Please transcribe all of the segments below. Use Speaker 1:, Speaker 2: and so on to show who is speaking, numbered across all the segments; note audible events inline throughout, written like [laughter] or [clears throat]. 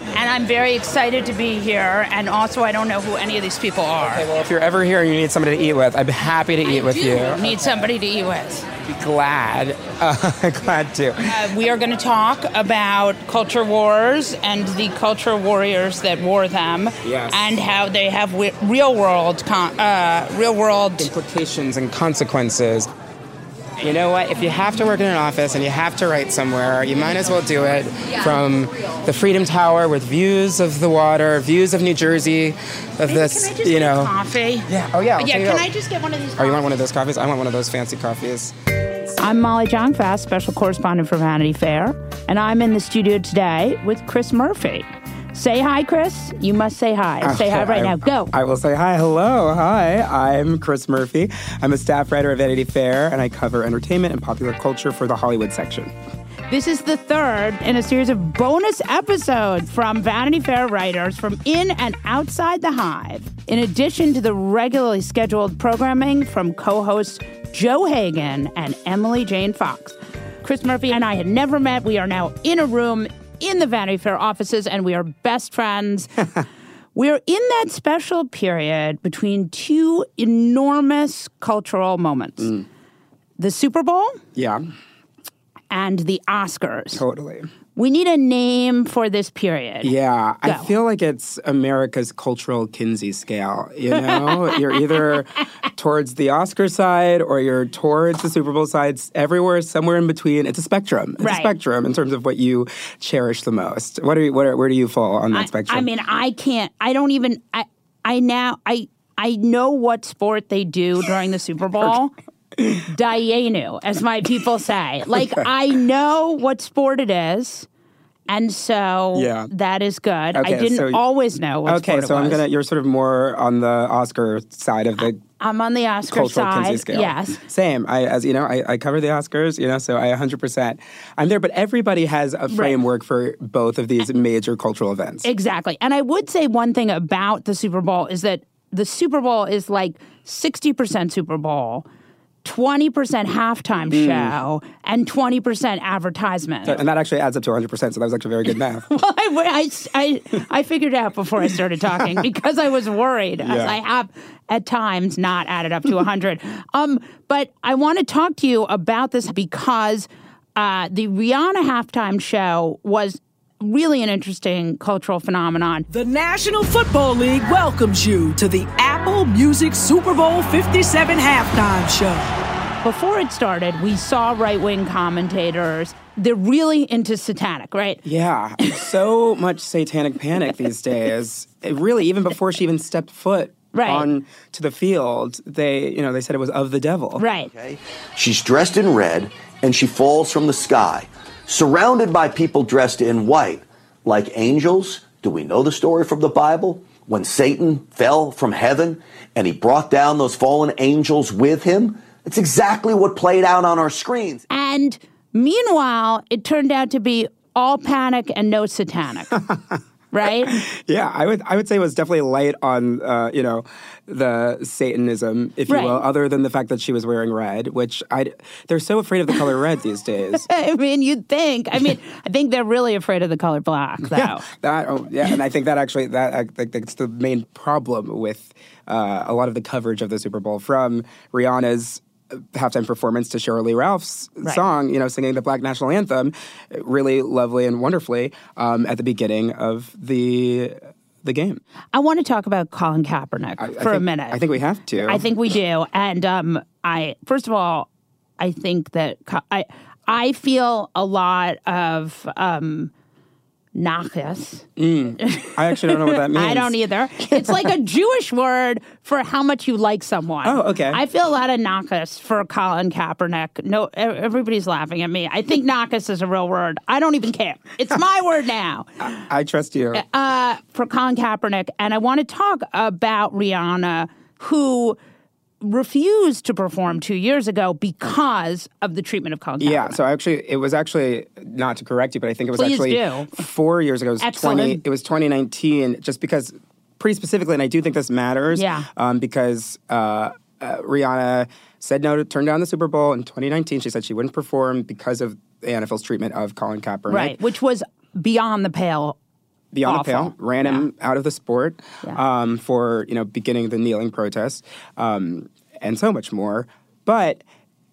Speaker 1: and I'm very excited to be here. And also, I don't know who any of these people are.
Speaker 2: Okay, well, if you're ever here and you need somebody to eat with, I'm happy to eat
Speaker 1: I
Speaker 2: with you.
Speaker 1: Need somebody to eat with.
Speaker 2: Be glad, uh, [laughs] glad to.
Speaker 1: Uh, we are going to talk about culture wars and the culture warriors that wore them,
Speaker 2: yes.
Speaker 1: and how they have real world, con- uh, real world
Speaker 2: implications and consequences you know what? If you have to work in an office and you have to write somewhere, you might as well do it from the Freedom Tower with views of the water, views of New Jersey, of this, you know.
Speaker 1: coffee?
Speaker 2: Yeah. Oh yeah.
Speaker 1: I'll yeah. Can I just get one of these? Coffees?
Speaker 2: Oh, you want one of those coffees? I want one of those fancy coffees.
Speaker 1: I'm Molly Jong-Fast, special correspondent for Vanity Fair, and I'm in the studio today with Chris Murphy. Say hi, Chris. You must say hi. Okay, say hi right I, now. Go.
Speaker 2: I will say hi. Hello. Hi. I'm Chris Murphy. I'm a staff writer at Vanity Fair, and I cover entertainment and popular culture for the Hollywood section.
Speaker 1: This is the third in a series of bonus episodes from Vanity Fair writers from in and outside the hive, in addition to the regularly scheduled programming from co hosts Joe Hagan and Emily Jane Fox. Chris Murphy and I had never met. We are now in a room in the Vanity Fair offices, and we are best friends. [laughs] We're in that special period between two enormous cultural moments mm. the Super Bowl.
Speaker 2: Yeah.
Speaker 1: And the Oscars.
Speaker 2: Totally.
Speaker 1: We need a name for this period.
Speaker 2: Yeah, Go. I feel like it's America's cultural Kinsey scale. You know, [laughs] you're either towards the Oscar side or you're towards the Super Bowl side. Everywhere, somewhere in between. It's a spectrum. It's right. a spectrum in terms of what you cherish the most. What are you, what are, where do you fall on that
Speaker 1: I,
Speaker 2: spectrum?
Speaker 1: I mean, I can't. I don't even. I I now I I know what sport they do during the Super Bowl. [laughs] Dayenu, as my people say. [laughs] Like I know what sport it is. And so yeah. that is good. Okay, I didn't so, always know what
Speaker 2: Okay, so I'm gonna you're sort of more on the Oscar side of the
Speaker 1: I'm on the Oscar side. Scale. Yes.
Speaker 2: Same. I as you know, I, I, cover the Oscars, you know, so I 100% I'm there, but everybody has a framework right. for both of these major cultural events.
Speaker 1: Exactly. And I would say one thing about the Super Bowl is that the Super Bowl is like 60% Super Bowl 20% halftime mm. show and 20% advertisement.
Speaker 2: And that actually adds up to 100%, so that was actually very good math. [laughs]
Speaker 1: well, I, I, I, I, figured it out before I started talking [laughs] because I was worried, yeah. as I have at times not added up to 100. [laughs] um, but I want to talk to you about this because uh, the Rihanna halftime show was really an interesting cultural phenomenon.
Speaker 3: The National Football League welcomes you to the Apple Music Super Bowl 57 halftime show.
Speaker 1: Before it started, we saw right wing commentators. They're really into satanic, right?
Speaker 2: Yeah, so [laughs] much satanic panic these days. It really, even before she even stepped foot right. on to the field, they, you know, they said it was of the devil.
Speaker 1: Right.
Speaker 4: Okay. She's dressed in red and she falls from the sky surrounded by people dressed in white, like angels. Do we know the story from the Bible? When Satan fell from heaven and he brought down those fallen angels with him? It's exactly what played out on our screens.
Speaker 1: And meanwhile, it turned out to be all panic and no satanic. [laughs] right? [laughs]
Speaker 2: Yeah, I would I would say it was definitely light on uh, you know the Satanism, if you will, other than the fact that she was wearing red, which I they're so afraid of the color red these days. [laughs]
Speaker 1: I mean, you'd think. I mean, I think they're really afraid of the color black, [laughs] though.
Speaker 2: Yeah, that oh, yeah, and I think that actually that I think that's the main problem with uh, a lot of the coverage of the Super Bowl from Rihanna's halftime performance to Lee Ralph's
Speaker 1: Right.
Speaker 2: song, you know, singing the Black National Anthem, really lovely and wonderfully um, at the beginning of the the game.
Speaker 1: I want to talk about Colin Kaepernick
Speaker 2: I- I
Speaker 1: for a minute.
Speaker 2: I think we have to.
Speaker 1: I think we do. And um, I first of all, I think that I I feel a lot of um, nachas.
Speaker 2: I actually don't know what that means. [laughs]
Speaker 1: I don't either. It's like a Jewish word for how much you like someone.
Speaker 2: Oh, okay.
Speaker 1: I feel a lot of nachas for Colin Kaepernick. No, everybody's laughing at me. I think nachas is a real word. I don't even care. It's [laughs] my word now.
Speaker 2: I trust you.
Speaker 1: uh, for Colin Kaepernick, and I want to talk about Rihanna, who refused to perform two years ago because of the treatment of Colin Kaepernick.
Speaker 2: Yeah, so actually, it was actually not to correct you, but I think it was
Speaker 1: Please
Speaker 2: actually
Speaker 1: do.
Speaker 2: four years ago. It was
Speaker 1: Excellent.
Speaker 2: twenty. It was 2019, just because pretty specifically, and I do think this matters.
Speaker 1: Yeah.
Speaker 2: Um, because uh, uh, Rihanna said no to turn down the Super Bowl in 2019. She said she wouldn't perform because of the NFL's treatment of Colin Kaepernick.
Speaker 1: right, which was beyond the pale.
Speaker 2: Beyond
Speaker 1: Awful.
Speaker 2: the pale, ran him out of the sport
Speaker 1: Yeah.
Speaker 2: um, for you know beginning the kneeling protest um, and so much more. But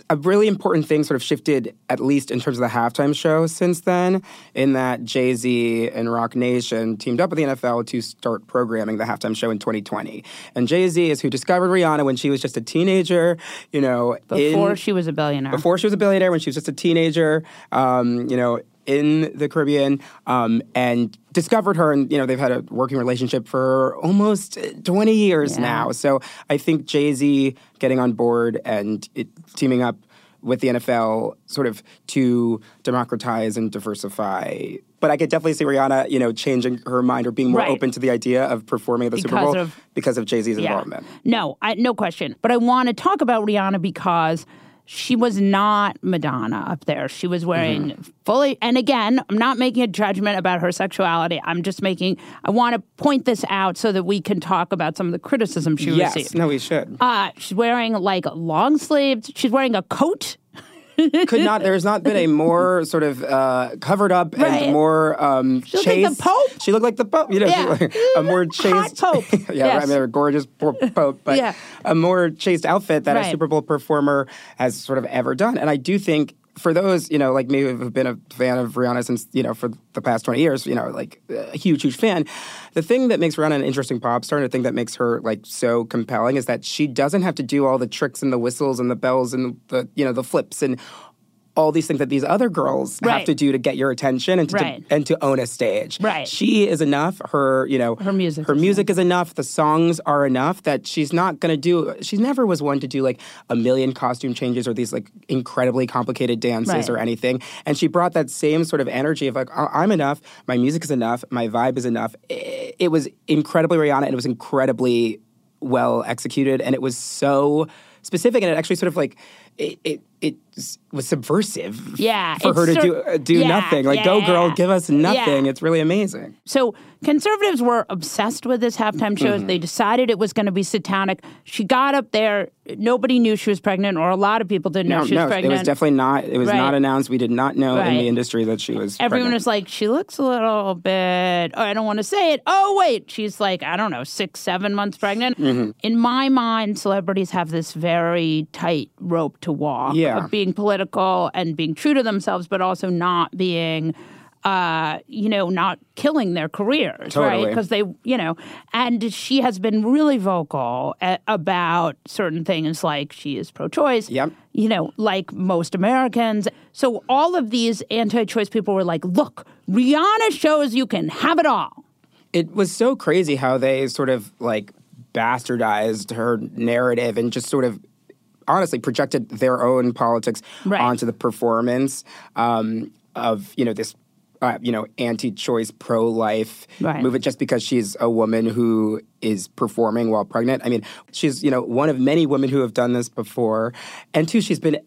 Speaker 2: a really important thing sort of shifted, at least in terms of the halftime show, since then, in that Jay Z and Roc Nation teamed up with the NFL to start programming the halftime show in 2020. And Jay Z is who discovered Rihanna when she was just a teenager, you know,
Speaker 1: Before
Speaker 2: in,
Speaker 1: she was a billionaire.
Speaker 2: before she was a billionaire, when she was just a teenager, um, you know, in the Caribbean, um, and discovered her. And you know, they've had a working relationship for almost 20 years
Speaker 1: Yeah.
Speaker 2: now. So I think Jay Z getting on board and it, teaming up with the NFL, sort of to democratize and diversify. But I could definitely see Rihanna, you know, changing her mind or being more
Speaker 1: Right.
Speaker 2: open to the idea of performing at the Super Bowl
Speaker 1: of-
Speaker 2: because of Jay Z's
Speaker 1: Yeah.
Speaker 2: involvement.
Speaker 1: No, I, no question. But I want to talk about Rihanna because she was not Madonna up there. She was wearing
Speaker 2: Mm-hmm.
Speaker 1: fully, and again, I'm not making a judgment about her sexuality. I'm just making, I want to point this out so that we can talk about some of the criticism she
Speaker 2: Yes,
Speaker 1: received.
Speaker 2: no, we should.
Speaker 1: Uh, she's wearing like long sleeves. She's wearing a coat.
Speaker 2: Could not. There's not been a more sort of uh, covered up
Speaker 1: Right.
Speaker 2: and more um,
Speaker 1: She looked like the. Pope.
Speaker 2: She looked like the Pope. You know,
Speaker 1: Yeah.
Speaker 2: she- [laughs] a more chaste
Speaker 1: Pope. [laughs]
Speaker 2: yeah,
Speaker 1: Yes.
Speaker 2: I mean, a gorgeous Pope, but
Speaker 1: Yeah.
Speaker 2: a more chaste outfit that
Speaker 1: Right.
Speaker 2: a Super Bowl performer has sort of ever done. And I do think. For those, you know, like me who've been a fan of Rihanna since, you know, for the past 20 years, you know, like a huge, huge fan, the thing that makes Rihanna an interesting pop star and the thing that makes her like so compelling is that she doesn't have to do all the tricks and the whistles and the bells and the, you know, the flips and all these things that these other girls have to do to get your attention and to, to- and to own a stage.
Speaker 1: Right.
Speaker 2: She is enough. Her, you know,
Speaker 1: Her music
Speaker 2: Her
Speaker 1: is
Speaker 2: music is enough. The songs are enough that she's not going to do. She never was one to do like a million costume changes or these like incredibly complicated dances
Speaker 1: Right.
Speaker 2: or anything. And she brought that same sort of energy of like, "I- I'm enough. My music is enough. My vibe is enough. It, it was incredibly Rihanna, and it was incredibly well executed, and it was so specific, and it actually sort of like it it, it was subversive.
Speaker 1: Yeah,
Speaker 2: for her to do uh, do
Speaker 1: yeah,
Speaker 2: nothing. Like,
Speaker 1: yeah,
Speaker 2: go girl, give us nothing.
Speaker 1: Yeah.
Speaker 2: It's really amazing.
Speaker 1: So conservatives were obsessed with this halftime show.
Speaker 2: Mm-hmm.
Speaker 1: They decided it was going to be satanic. She got up there. Nobody knew she was pregnant, or a lot of people didn't know
Speaker 2: No,
Speaker 1: she was
Speaker 2: no, it
Speaker 1: pregnant.
Speaker 2: was definitely not. It was
Speaker 1: Right.
Speaker 2: not announced. We did not know in the industry that she was. Pregnant.
Speaker 1: Everyone
Speaker 2: pregnant.
Speaker 1: was like, she looks a little bit, oh, I don't want to say it. Oh, wait, she's like, I don't know, six, seven months pregnant.
Speaker 2: Mm-hmm.
Speaker 1: In my mind, celebrities have this very tight rope to walk
Speaker 2: Yeah.
Speaker 1: Being political and being true to themselves, but also not being. Uh, you know, not killing their careers, right? Because they, you know, and she has been really vocal a- about certain things, like she is pro-choice
Speaker 2: Yep.
Speaker 1: you know, like most Americans. So all of these anti choice people were like, look, Rihanna shows you can have it all.
Speaker 2: it was so crazy how they sort of like bastardized her narrative and just sort of honestly projected their own politics
Speaker 1: Right.
Speaker 2: onto the performance um, of you know this uh, you know anti-choice pro-life
Speaker 1: Right.
Speaker 2: movement just because she's a woman who is performing while pregnant i mean she's you know one of many women who have done this before and two she's been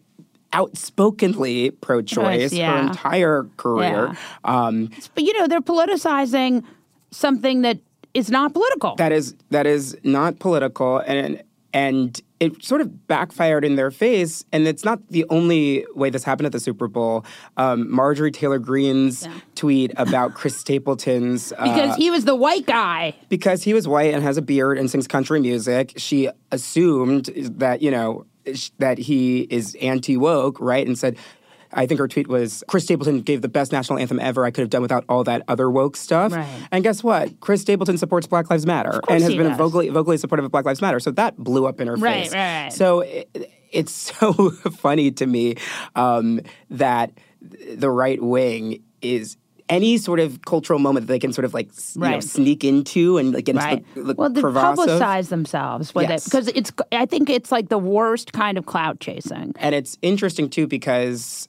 Speaker 2: outspokenly pro-choice
Speaker 1: yeah.
Speaker 2: her entire career
Speaker 1: Yeah.
Speaker 2: um,
Speaker 1: But you know, they're politicizing something that is not political.
Speaker 2: That is that is not political, and and it sort of backfired in their face. And it's not the only way this happened at the Super Bowl. Um, Marjorie Taylor Greene's yeah. tweet about Chris [laughs] Stapleton's
Speaker 1: uh, because he was the white guy
Speaker 2: because he was white and has a beard and sings country music. She assumed that you know that he is anti woke, right? And said, I think her tweet was Chris Stapleton gave the best national anthem ever I could have done without all that other woke stuff.
Speaker 1: Right.
Speaker 2: And guess what? Chris Stapleton supports Black Lives Matter and has been vocally vocally supportive of Black Lives Matter. So that blew up in her
Speaker 1: right,
Speaker 2: face.
Speaker 1: Right, right.
Speaker 2: So it, it's [laughs] so funny to me um, that the right wing is any sort of cultural moment that they can sort of like right. know, sneak into and like get
Speaker 1: right.
Speaker 2: into the, the
Speaker 1: well, they publicize themselves with
Speaker 2: yes.
Speaker 1: it because it's. I think it's like the worst kind of clout chasing.
Speaker 2: And it's interesting too because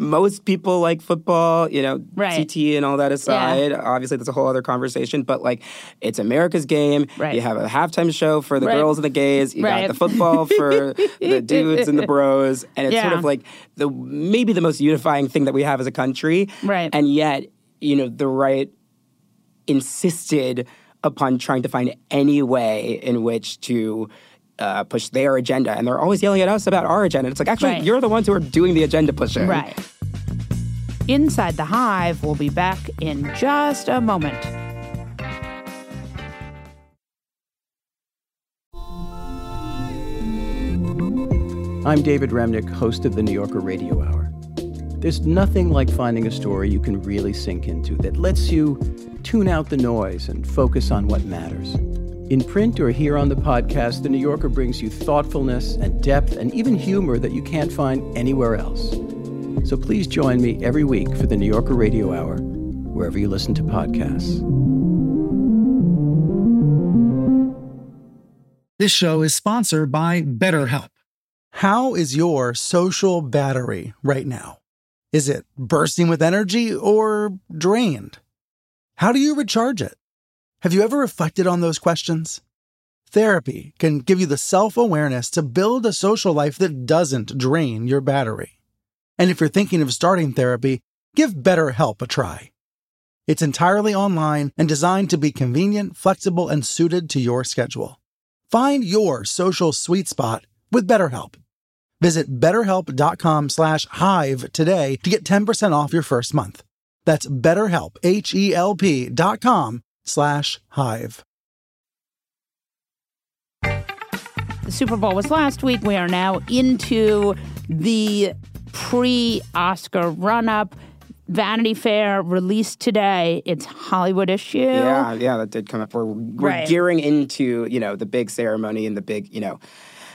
Speaker 2: most people like football, you know,
Speaker 1: right.
Speaker 2: CT and all that aside. Yeah. Obviously, that's a whole other conversation. But like, it's America's game.
Speaker 1: Right.
Speaker 2: You have a halftime show for the
Speaker 1: right.
Speaker 2: girls and the gays. You got the football for [laughs] the dudes and the bros. And it's
Speaker 1: yeah.
Speaker 2: sort of like the maybe the most unifying thing that we have as a country.
Speaker 1: Right.
Speaker 2: And yet, you know, the right insisted upon trying to find any way in which to uh, push their agenda, and they're always yelling at us about our agenda. It's like, actually,
Speaker 1: right.
Speaker 2: you're the ones who are doing the agenda pushing.
Speaker 1: Right. Inside the Hive, we'll be back in just a moment.
Speaker 5: I'm David Remnick, host of the New Yorker Radio Hour. There's nothing like finding a story you can really sink into that lets you tune out the noise and focus on what matters. In print or here on the podcast, The New Yorker brings you thoughtfulness and depth and even humor that you can't find anywhere else. So please join me every week for The New Yorker Radio Hour, wherever you listen to podcasts.
Speaker 6: This show is sponsored by BetterHelp. How is your social battery right now? Is it bursting with energy or drained? How do you recharge it? Have you ever reflected on those questions? Therapy can give you the self awareness to build a social life that doesn't drain your battery. And if you're thinking of starting therapy, give BetterHelp a try. It's entirely online and designed to be convenient, flexible, and suited to your schedule. Find your social sweet spot with BetterHelp. Visit betterhelp.com slash hive today to get 10% off your first month. That's betterhelp, H-E-L-P dot com slash hive.
Speaker 1: The Super Bowl was last week. We are now into the pre-Oscar run-up. Vanity Fair released today its Hollywood issue.
Speaker 2: Yeah, yeah, that did come up. We're, we're
Speaker 1: Right.
Speaker 2: gearing into, you know, the big ceremony and the big, you know,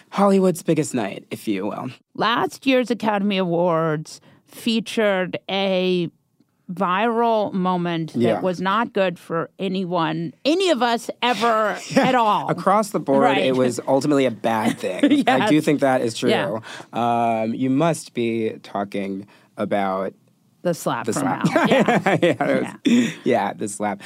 Speaker 2: Hollywood's biggest night, if you will.
Speaker 1: Last year's Academy Awards featured a viral moment that
Speaker 2: Yeah.
Speaker 1: was not good for anyone, any of us ever [laughs] at all.
Speaker 2: Across the board,
Speaker 1: Right.
Speaker 2: it was ultimately a bad [laughs] thing. I do think that is true.
Speaker 1: Yeah.
Speaker 2: Um, you must be talking about
Speaker 1: the slap
Speaker 2: the slap. [laughs]
Speaker 1: Yeah.
Speaker 2: yeah, was- yeah, the slap.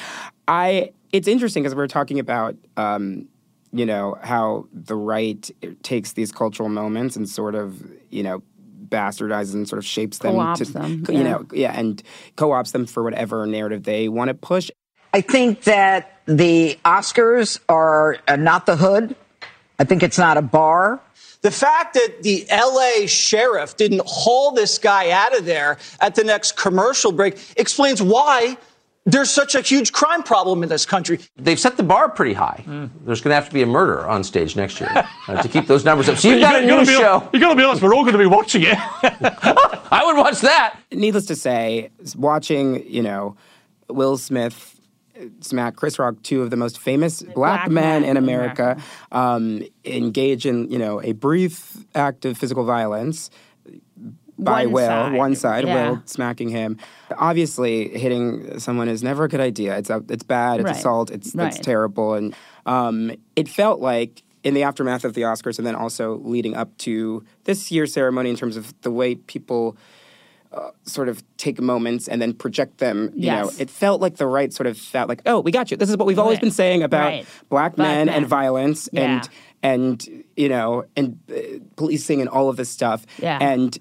Speaker 2: I. It's interesting because we're talking about, um, you know, how the right takes these cultural moments and sort of, you know, bastardizes and sort of shapes them
Speaker 1: Co-ops
Speaker 2: to,
Speaker 1: them,
Speaker 2: you
Speaker 1: yeah.
Speaker 2: know, yeah, and co-ops them for whatever narrative they want to push.
Speaker 7: I think that the Oscars are uh, not the hood. I think it's not a bar.
Speaker 8: The fact that the LA sheriff didn't haul this guy out of there at the next commercial break explains why there's such a huge crime problem in this country.
Speaker 9: They've set the bar pretty high. There's going to have to be a murder on stage next year uh, to keep those numbers up. So you've [laughs] got a new
Speaker 10: be,
Speaker 9: show.
Speaker 10: You got to be honest. We're all going to be watching it. [laughs]
Speaker 9: I would watch that.
Speaker 2: Needless to say, watching, you know, Will Smith smack Chris Rock, two of the most famous black,
Speaker 1: Black
Speaker 2: men
Speaker 1: men
Speaker 2: in
Speaker 1: in
Speaker 2: America, um, engage in, you know, a brief act of physical violence by
Speaker 1: One
Speaker 2: Will,
Speaker 1: side,
Speaker 2: one side,
Speaker 1: yeah.
Speaker 2: Will smacking him. Obviously, hitting someone is never a good idea. It's a, it's bad. It's
Speaker 1: Right.
Speaker 2: assault. It's
Speaker 1: Right.
Speaker 2: it's terrible. And um, it felt like in the aftermath of the Oscars, and then also leading up to this year's ceremony, in terms of the way people uh, sort of take moments and then project them. You
Speaker 1: Yes.
Speaker 2: know, it felt like the right sort of felt like, oh, we got you. This is what we've always
Speaker 1: Right.
Speaker 2: been saying about
Speaker 1: Right.
Speaker 2: black,
Speaker 1: Black
Speaker 2: men,
Speaker 1: men.
Speaker 2: and violence
Speaker 1: Yeah.
Speaker 2: and and you know and uh, policing and all of this stuff.
Speaker 1: Yeah.
Speaker 2: And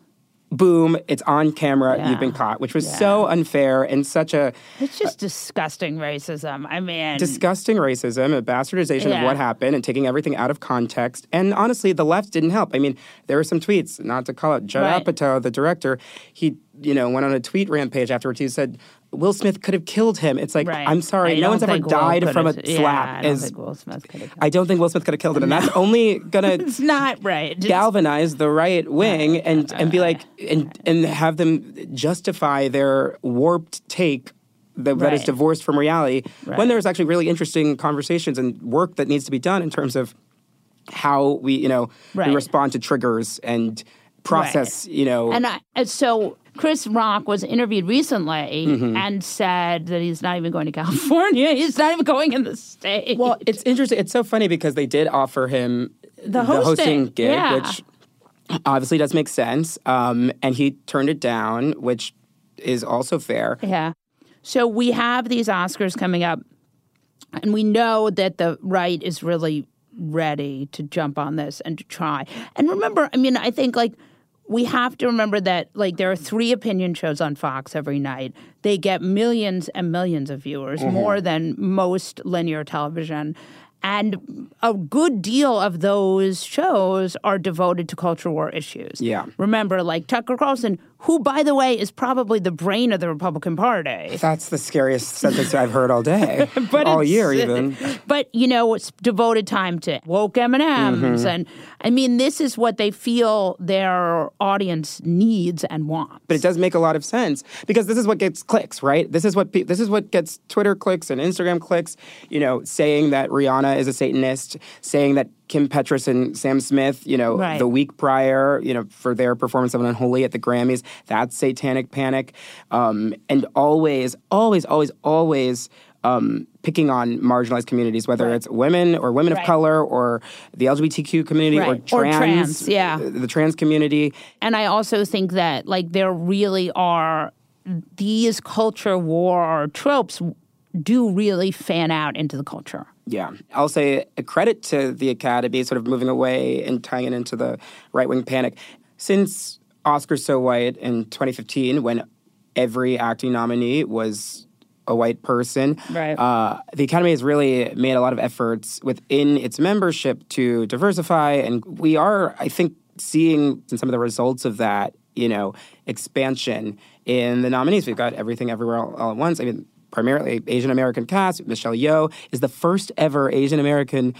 Speaker 2: boom, it's on camera,
Speaker 1: Yeah.
Speaker 2: you've been caught, which was so unfair and such a
Speaker 1: It's just uh, disgusting racism. I mean,
Speaker 2: disgusting racism, a bastardization
Speaker 1: Yeah.
Speaker 2: of what happened, and taking everything out of context. And honestly, the left didn't help. I mean, there were some tweets, not to call it Judd
Speaker 1: Right.
Speaker 2: Apatow, the director, he you know went on a tweet rampage afterwards. He said Will Smith could have killed him. It's like
Speaker 1: Right.
Speaker 2: I'm sorry,
Speaker 1: I
Speaker 2: no one's ever
Speaker 1: Will
Speaker 2: died from a
Speaker 1: yeah,
Speaker 2: slap.
Speaker 1: I don't
Speaker 2: as-
Speaker 1: think Will Smith could have.
Speaker 2: I don't think Will Smith could have killed him, and that's only gonna [laughs]
Speaker 1: It's not right.
Speaker 2: Galvanize the right wing and uh, and be like and and have them justify their warped take that, that is divorced from reality
Speaker 1: Right.
Speaker 2: when there's actually really interesting conversations and work that needs to be done in terms of how we you know
Speaker 1: Right.
Speaker 2: we respond to triggers and process you know
Speaker 1: And I, and so Chris Rock was interviewed recently
Speaker 2: Mhm.
Speaker 1: and said that he's not even going to [laughs] California. He's not even going in the state.
Speaker 2: well it's interesting it's so funny because they did offer him
Speaker 1: The hosting,
Speaker 2: gig
Speaker 1: yeah.
Speaker 2: which obviously does make sense um, and he turned it down which is also fair
Speaker 1: Yeah. So we have these Oscars coming up, and we know that the right is really ready to jump on this and to try. And remember, I mean, I think like we have to remember that like there are three opinion shows on Fox every night. They get millions and millions of viewers,
Speaker 11: Mhm.
Speaker 1: more than most linear television. And a good deal of those shows are devoted to culture war issues.
Speaker 2: Yeah.
Speaker 1: Remember, like Tucker Carlson, who, by the way, is probably the brain of the Republican Party.
Speaker 2: That's the scariest sentence I've heard all day, [laughs]
Speaker 1: But
Speaker 2: all year even.
Speaker 1: But you know, it's devoted time to woke M and M's,
Speaker 2: Mhm.
Speaker 1: and I mean, this is what they feel their audience needs and wants.
Speaker 2: But it does make a lot of sense because this is what gets clicks, right? This is what pe- this is what gets Twitter clicks and Instagram clicks. You know, saying that Rihanna is a Satanist, saying that Kim Petras and Sam Smith, you know,
Speaker 1: Right.
Speaker 2: the week prior, you know, for their performance of Unholy at the Grammys, that's satanic panic, um, and always, always, always, always. Um, picking on marginalized communities, whether it's women or women
Speaker 1: Right.
Speaker 2: of color or the LGBTQ community or
Speaker 1: Right. Or
Speaker 2: trans,
Speaker 1: trans, yeah.
Speaker 2: the trans community.
Speaker 1: And I also think that like there really are these culture war tropes do really fan out into the culture.
Speaker 2: Yeah. I'll say a credit to the Academy, sort of moving away and tying it into the right wing panic. Since Oscars So White in 2015, when every acting nominee was a white person,
Speaker 1: Right.
Speaker 2: uh, the Academy has really made a lot of efforts within its membership to diversify. And we are, I think, seeing some of the results of that, you know, expansion in the nominees. We've got Everything Everywhere All, all at Once. I mean, primarily Asian American cast. Michelle Yeoh is the first ever Asian American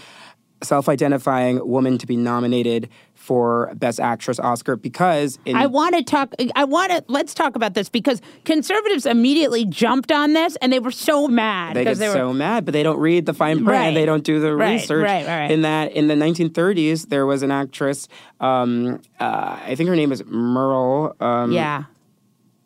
Speaker 2: self-identifying woman to be nominated for Best Actress Oscar because in
Speaker 1: I want to talk. I want to let's talk about this because conservatives immediately jumped on this and they were so mad
Speaker 2: they get
Speaker 1: they were
Speaker 2: so mad, but they don't read the fine print
Speaker 1: Right.
Speaker 2: and they don't do the
Speaker 1: Right,
Speaker 2: research.
Speaker 1: right, right.
Speaker 2: In that, in the 1930s, there was an actress. Um, uh, I think her name is Merle. Um,
Speaker 1: yeah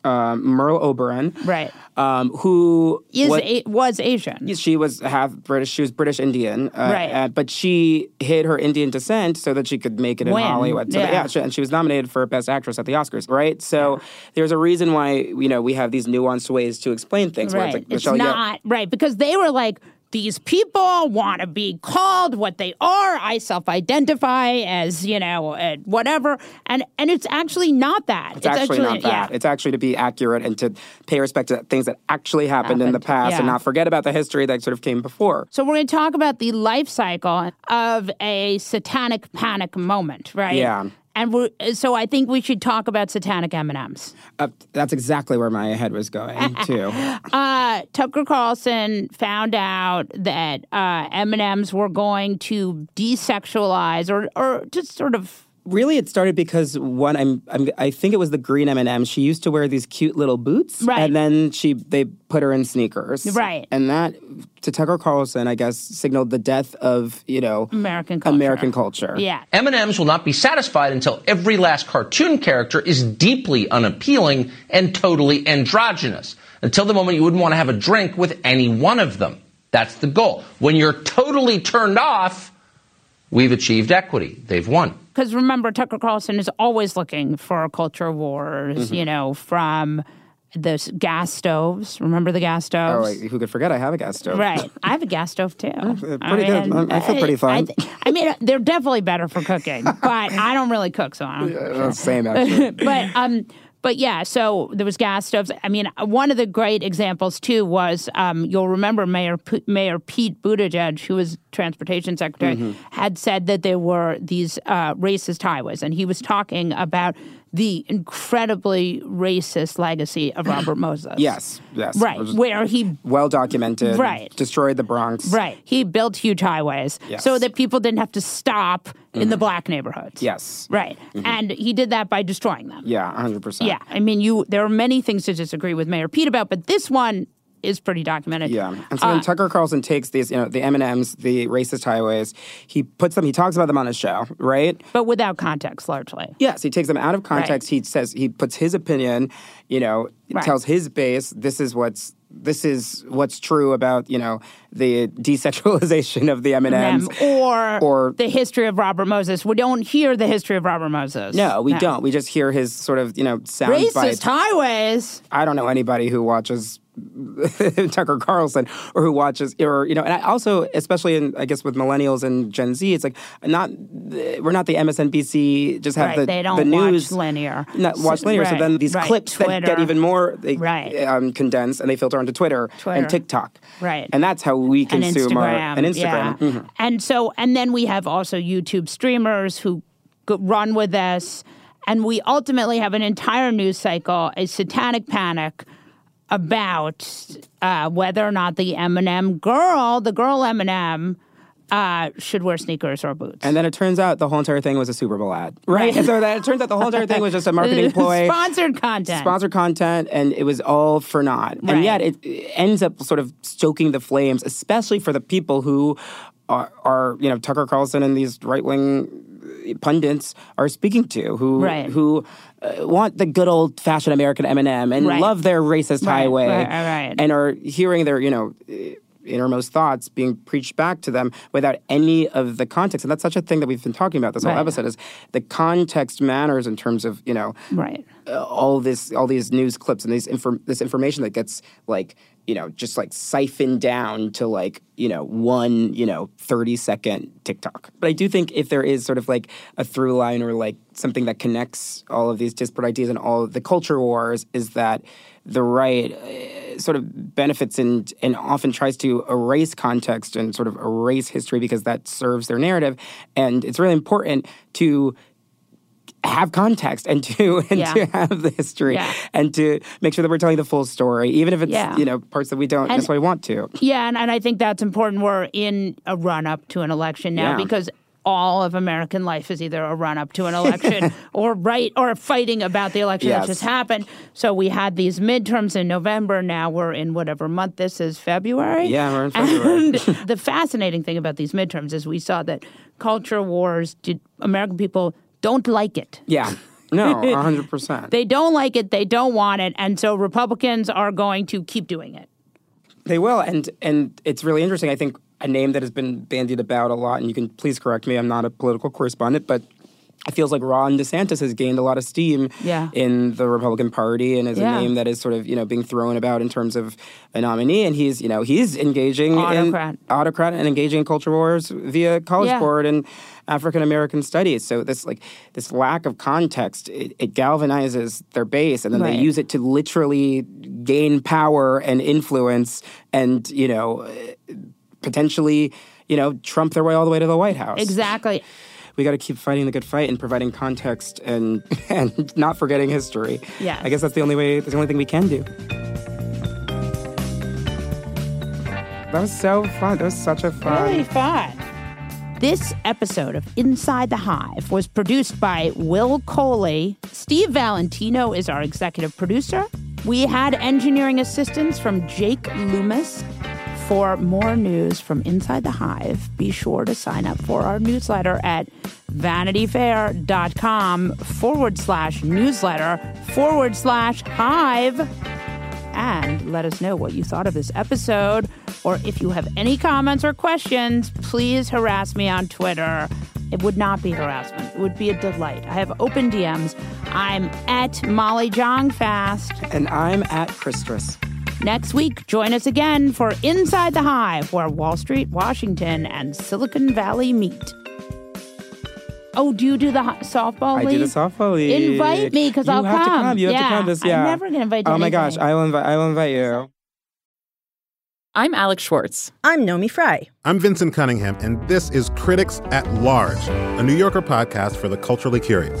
Speaker 2: um, Merle Oberon.
Speaker 1: right
Speaker 2: Um, who
Speaker 1: is
Speaker 2: wa-
Speaker 1: a, was Asian.
Speaker 2: she was half British. She was British Indian, uh,
Speaker 1: Right.
Speaker 2: uh, but she hid her Indian descent so that she could make it in Hollywood. So
Speaker 1: Yeah.
Speaker 2: that- yeah, she, and she was nominated for Best Actress at the Oscars. Right. So there's a reason why you know we have these nuanced ways to explain things.
Speaker 1: Right.
Speaker 2: it's like
Speaker 1: it's not right because they were like these people want to be called what they are. I self-identify as you know uh, whatever, and and it's actually not that.
Speaker 2: It's, actually, not that.
Speaker 1: Yeah.
Speaker 2: It's actually to be accurate and to pay respect to things that actually happened, in the
Speaker 1: Happened,
Speaker 2: past and not forget about the history that sort of came before.
Speaker 1: So we're going to talk about the life cycle of a satanic panic moment, right?
Speaker 2: Yeah.
Speaker 1: And we're, so I think we should talk about satanic M&Ms.
Speaker 2: Uh, that's exactly where my head was going, [laughs] too.
Speaker 1: Uh, Tucker Carlson found out that uh, M&Ms were going to desexualize or, or just sort of
Speaker 2: Really, it started because one, I'm, I'm, I think it was the green M&M. She used to wear these cute little boots,
Speaker 1: Right.
Speaker 2: and then she they put her in sneakers,
Speaker 1: Right.
Speaker 2: And that, to Tucker Carlson, I guess, signaled the death of you know
Speaker 1: American culture.
Speaker 2: American culture.
Speaker 1: Yeah.
Speaker 9: M&Ms will not be satisfied until every last cartoon character is deeply unappealing and totally androgynous. Until the moment you wouldn't want to have a drink with any one of them. That's the goal. When you're totally turned off, we've achieved equity. They've won.
Speaker 1: Because remember, Tucker Carlson is always looking for culture wars,
Speaker 2: Mm-hmm.
Speaker 1: you know, from the gas stoves. Remember the gas
Speaker 2: Oh,
Speaker 1: stoves?
Speaker 2: wait, who could forget? I have a gas stove.
Speaker 1: Right. I have a gas stove too. [laughs]
Speaker 2: pretty good. I feel pretty
Speaker 1: I,
Speaker 2: fine.
Speaker 1: th- I mean, they're definitely better for cooking, [laughs] but I don't really cook, so I don't.
Speaker 2: Uh, Same actually. [laughs]
Speaker 1: but um, but yeah, so there was gas stoves. I mean, one of the great examples too was um, you'll remember Mayor P- Mayor Pete Buttigieg, who was transportation secretary,
Speaker 2: Mm-hmm.
Speaker 1: had said that there were these uh, racist highways, and he was talking about the incredibly racist legacy of Robert [clears throat] Moses.
Speaker 2: yes, yes.
Speaker 1: Right, where he
Speaker 2: well documented.
Speaker 1: Right.
Speaker 2: Destroyed the Bronx.
Speaker 1: Right. He built huge highways
Speaker 2: Yes.
Speaker 1: so that people didn't have to stop in the mm-hmm. black neighborhoods.
Speaker 2: Yes.
Speaker 1: Right. Mm-hmm. And he did that by destroying them.
Speaker 2: Yeah, hundred percent.
Speaker 1: Yeah. I mean, you there are many things to disagree with Mayor Pete about, but this one is pretty documented.
Speaker 2: Yeah, and so
Speaker 1: Uh,
Speaker 2: then Tucker Carlson takes these, you know, the M and M's, the racist highways. He puts them. He talks about them on his show, right?
Speaker 1: but without context largely.
Speaker 2: Yes, he takes them out of context. He says he puts his opinion, you know,
Speaker 1: Right.
Speaker 2: tells his base this is what's this is what's true about you know the desexualization of the M and M's.
Speaker 1: Or,
Speaker 2: or-
Speaker 1: the history of Robert Moses. We don't hear the history of Robert Moses.
Speaker 2: No, we don't. We just hear his sort of you know sound
Speaker 1: Racist
Speaker 2: bites.
Speaker 1: highways.
Speaker 2: I don't know anybody who watches [laughs] Tucker Carlson or who watches or you know and I also especially in I guess with millennials and Gen Z it's like not we're not the MSNBC just have
Speaker 1: Right,
Speaker 2: the
Speaker 1: they don't
Speaker 2: the
Speaker 1: watch
Speaker 2: news
Speaker 1: linear.
Speaker 2: not watch
Speaker 1: So-
Speaker 2: linear so then these
Speaker 1: right,
Speaker 2: clips that get even more they
Speaker 1: Right.
Speaker 2: um, condense and they filter onto Twitter,
Speaker 1: Twitter.
Speaker 2: and TikTok
Speaker 1: Right.
Speaker 2: and that's how we
Speaker 1: and
Speaker 2: consume
Speaker 1: Instagram,
Speaker 2: our and Instagram
Speaker 1: Yeah.
Speaker 2: Mhm.
Speaker 1: And so, and then we have also YouTube streamers who run with this, and we ultimately have an entire news cycle, a satanic panic about uh, whether or not the M&M girl, the girl M&M, uh, should wear sneakers or boots.
Speaker 2: and then it turns out the whole entire thing was a Super Bowl ad right, and [laughs] so that it turns out the whole entire thing was just a marketing [laughs] ploy
Speaker 1: Sponsored content.
Speaker 2: sponsored content and it was all for naught
Speaker 1: Right.
Speaker 2: and yet it, it ends up sort of stoking the flames especially for the people who are, are you know tucker carlson and these right-wing pundits are speaking to who
Speaker 1: Right.
Speaker 2: who want the good old fashioned american m&m and
Speaker 1: Right.
Speaker 2: love their racist
Speaker 1: Right,
Speaker 2: highway
Speaker 1: right.
Speaker 2: and are hearing their you know innermost thoughts being preached back to them without any of the context. And that's such a thing that we've been talking about this whole episode is the context matters in terms of you know
Speaker 1: right.
Speaker 2: uh, all this all these news clips and these inform- this information that gets like you know just like siphoned down to like you know one you know 30 second tiktok. But i do think if there is sort of like a through line or like something that connects all of these disparate ideas and all the culture wars is that the right uh, sort of benefits and and often tries to erase context and sort of erase history because that serves their narrative and it's really important to have context and to [laughs] and
Speaker 1: Yeah.
Speaker 2: to have the history
Speaker 1: Yeah.
Speaker 2: and to make sure that we're telling the full story, even if it's
Speaker 1: Yeah.
Speaker 2: you know parts that we don't
Speaker 1: And-
Speaker 2: necessarily want to.
Speaker 1: Yeah, and, and I think that's important. We're in a run up to an election now because all of American life is either a run up to an election [laughs] or right or fighting about the election
Speaker 2: Yes.
Speaker 1: that just happened. So we had these midterms in November. Now we're in whatever month this is, February.
Speaker 2: Yeah, we're in February.
Speaker 1: And [laughs] the fascinating thing about these midterms is we saw that culture wars did American people don't like it.
Speaker 2: Yeah, [laughs] no, hundred percent.
Speaker 1: They don't like it. They don't want it, and so Republicans are going to keep doing it.
Speaker 2: They will, and and it's really interesting. I think a name that has been bandied about a lot, and you can please correct me. I'm not a political correspondent, but it feels like Ron DeSantis has gained a lot of steam
Speaker 1: Yeah.
Speaker 2: in the Republican Party, and is
Speaker 1: Yeah.
Speaker 2: a name that is sort of you know being thrown about in terms of a nominee. And he's you know he's engaging
Speaker 1: Autocrat.
Speaker 2: in autocrat and engaging in culture wars via College
Speaker 1: Yeah.
Speaker 2: Board and African American studies. So this like this lack of context it, it galvanizes their base, and then
Speaker 1: Right.
Speaker 2: they use it to literally gain power and influence, and you know potentially you know trump their way all the way to the White House.
Speaker 1: Exactly.
Speaker 2: We got to keep fighting the good fight and providing context and [laughs] and not forgetting history.
Speaker 1: Yeah.
Speaker 2: I guess that's the only way. That's the only thing we can do. That was so fun. That was such a fun.
Speaker 1: Really fun. This episode of Inside the Hive was produced by Will Coley. Steve Valentino is our executive producer. We had engineering assistance from Jake Loomis. For more news from Inside the Hive, be sure to sign up for our newsletter at vanityfair.com forward slash newsletter forward slash hive and let us know what you thought of this episode. Or if you have any comments or questions, please harass me on Twitter. It would not be harassment, it would be a delight. I have open DMs. I'm at Molly Jong-Fast.
Speaker 2: And I'm at Christras.
Speaker 1: Next week, join us again for Inside the Hive, where Wall Street, Washington, and Silicon Valley meet. Oh, do you do the ho- softball
Speaker 2: I
Speaker 1: league?
Speaker 2: do the softball league.
Speaker 1: Invite me because I'll
Speaker 2: have
Speaker 1: come.
Speaker 2: to come. You have
Speaker 1: yeah,
Speaker 2: to come. This, yeah.
Speaker 1: I'm never gonna invite you.
Speaker 2: Oh
Speaker 1: to
Speaker 2: my gosh. I'll invite. I'll invite you.
Speaker 11: I'm Alex Schwartz.
Speaker 12: I'm Naomi Fry.
Speaker 13: I'm Vincent Cunningham, and this is Critics at Large, a New Yorker podcast for the culturally curious.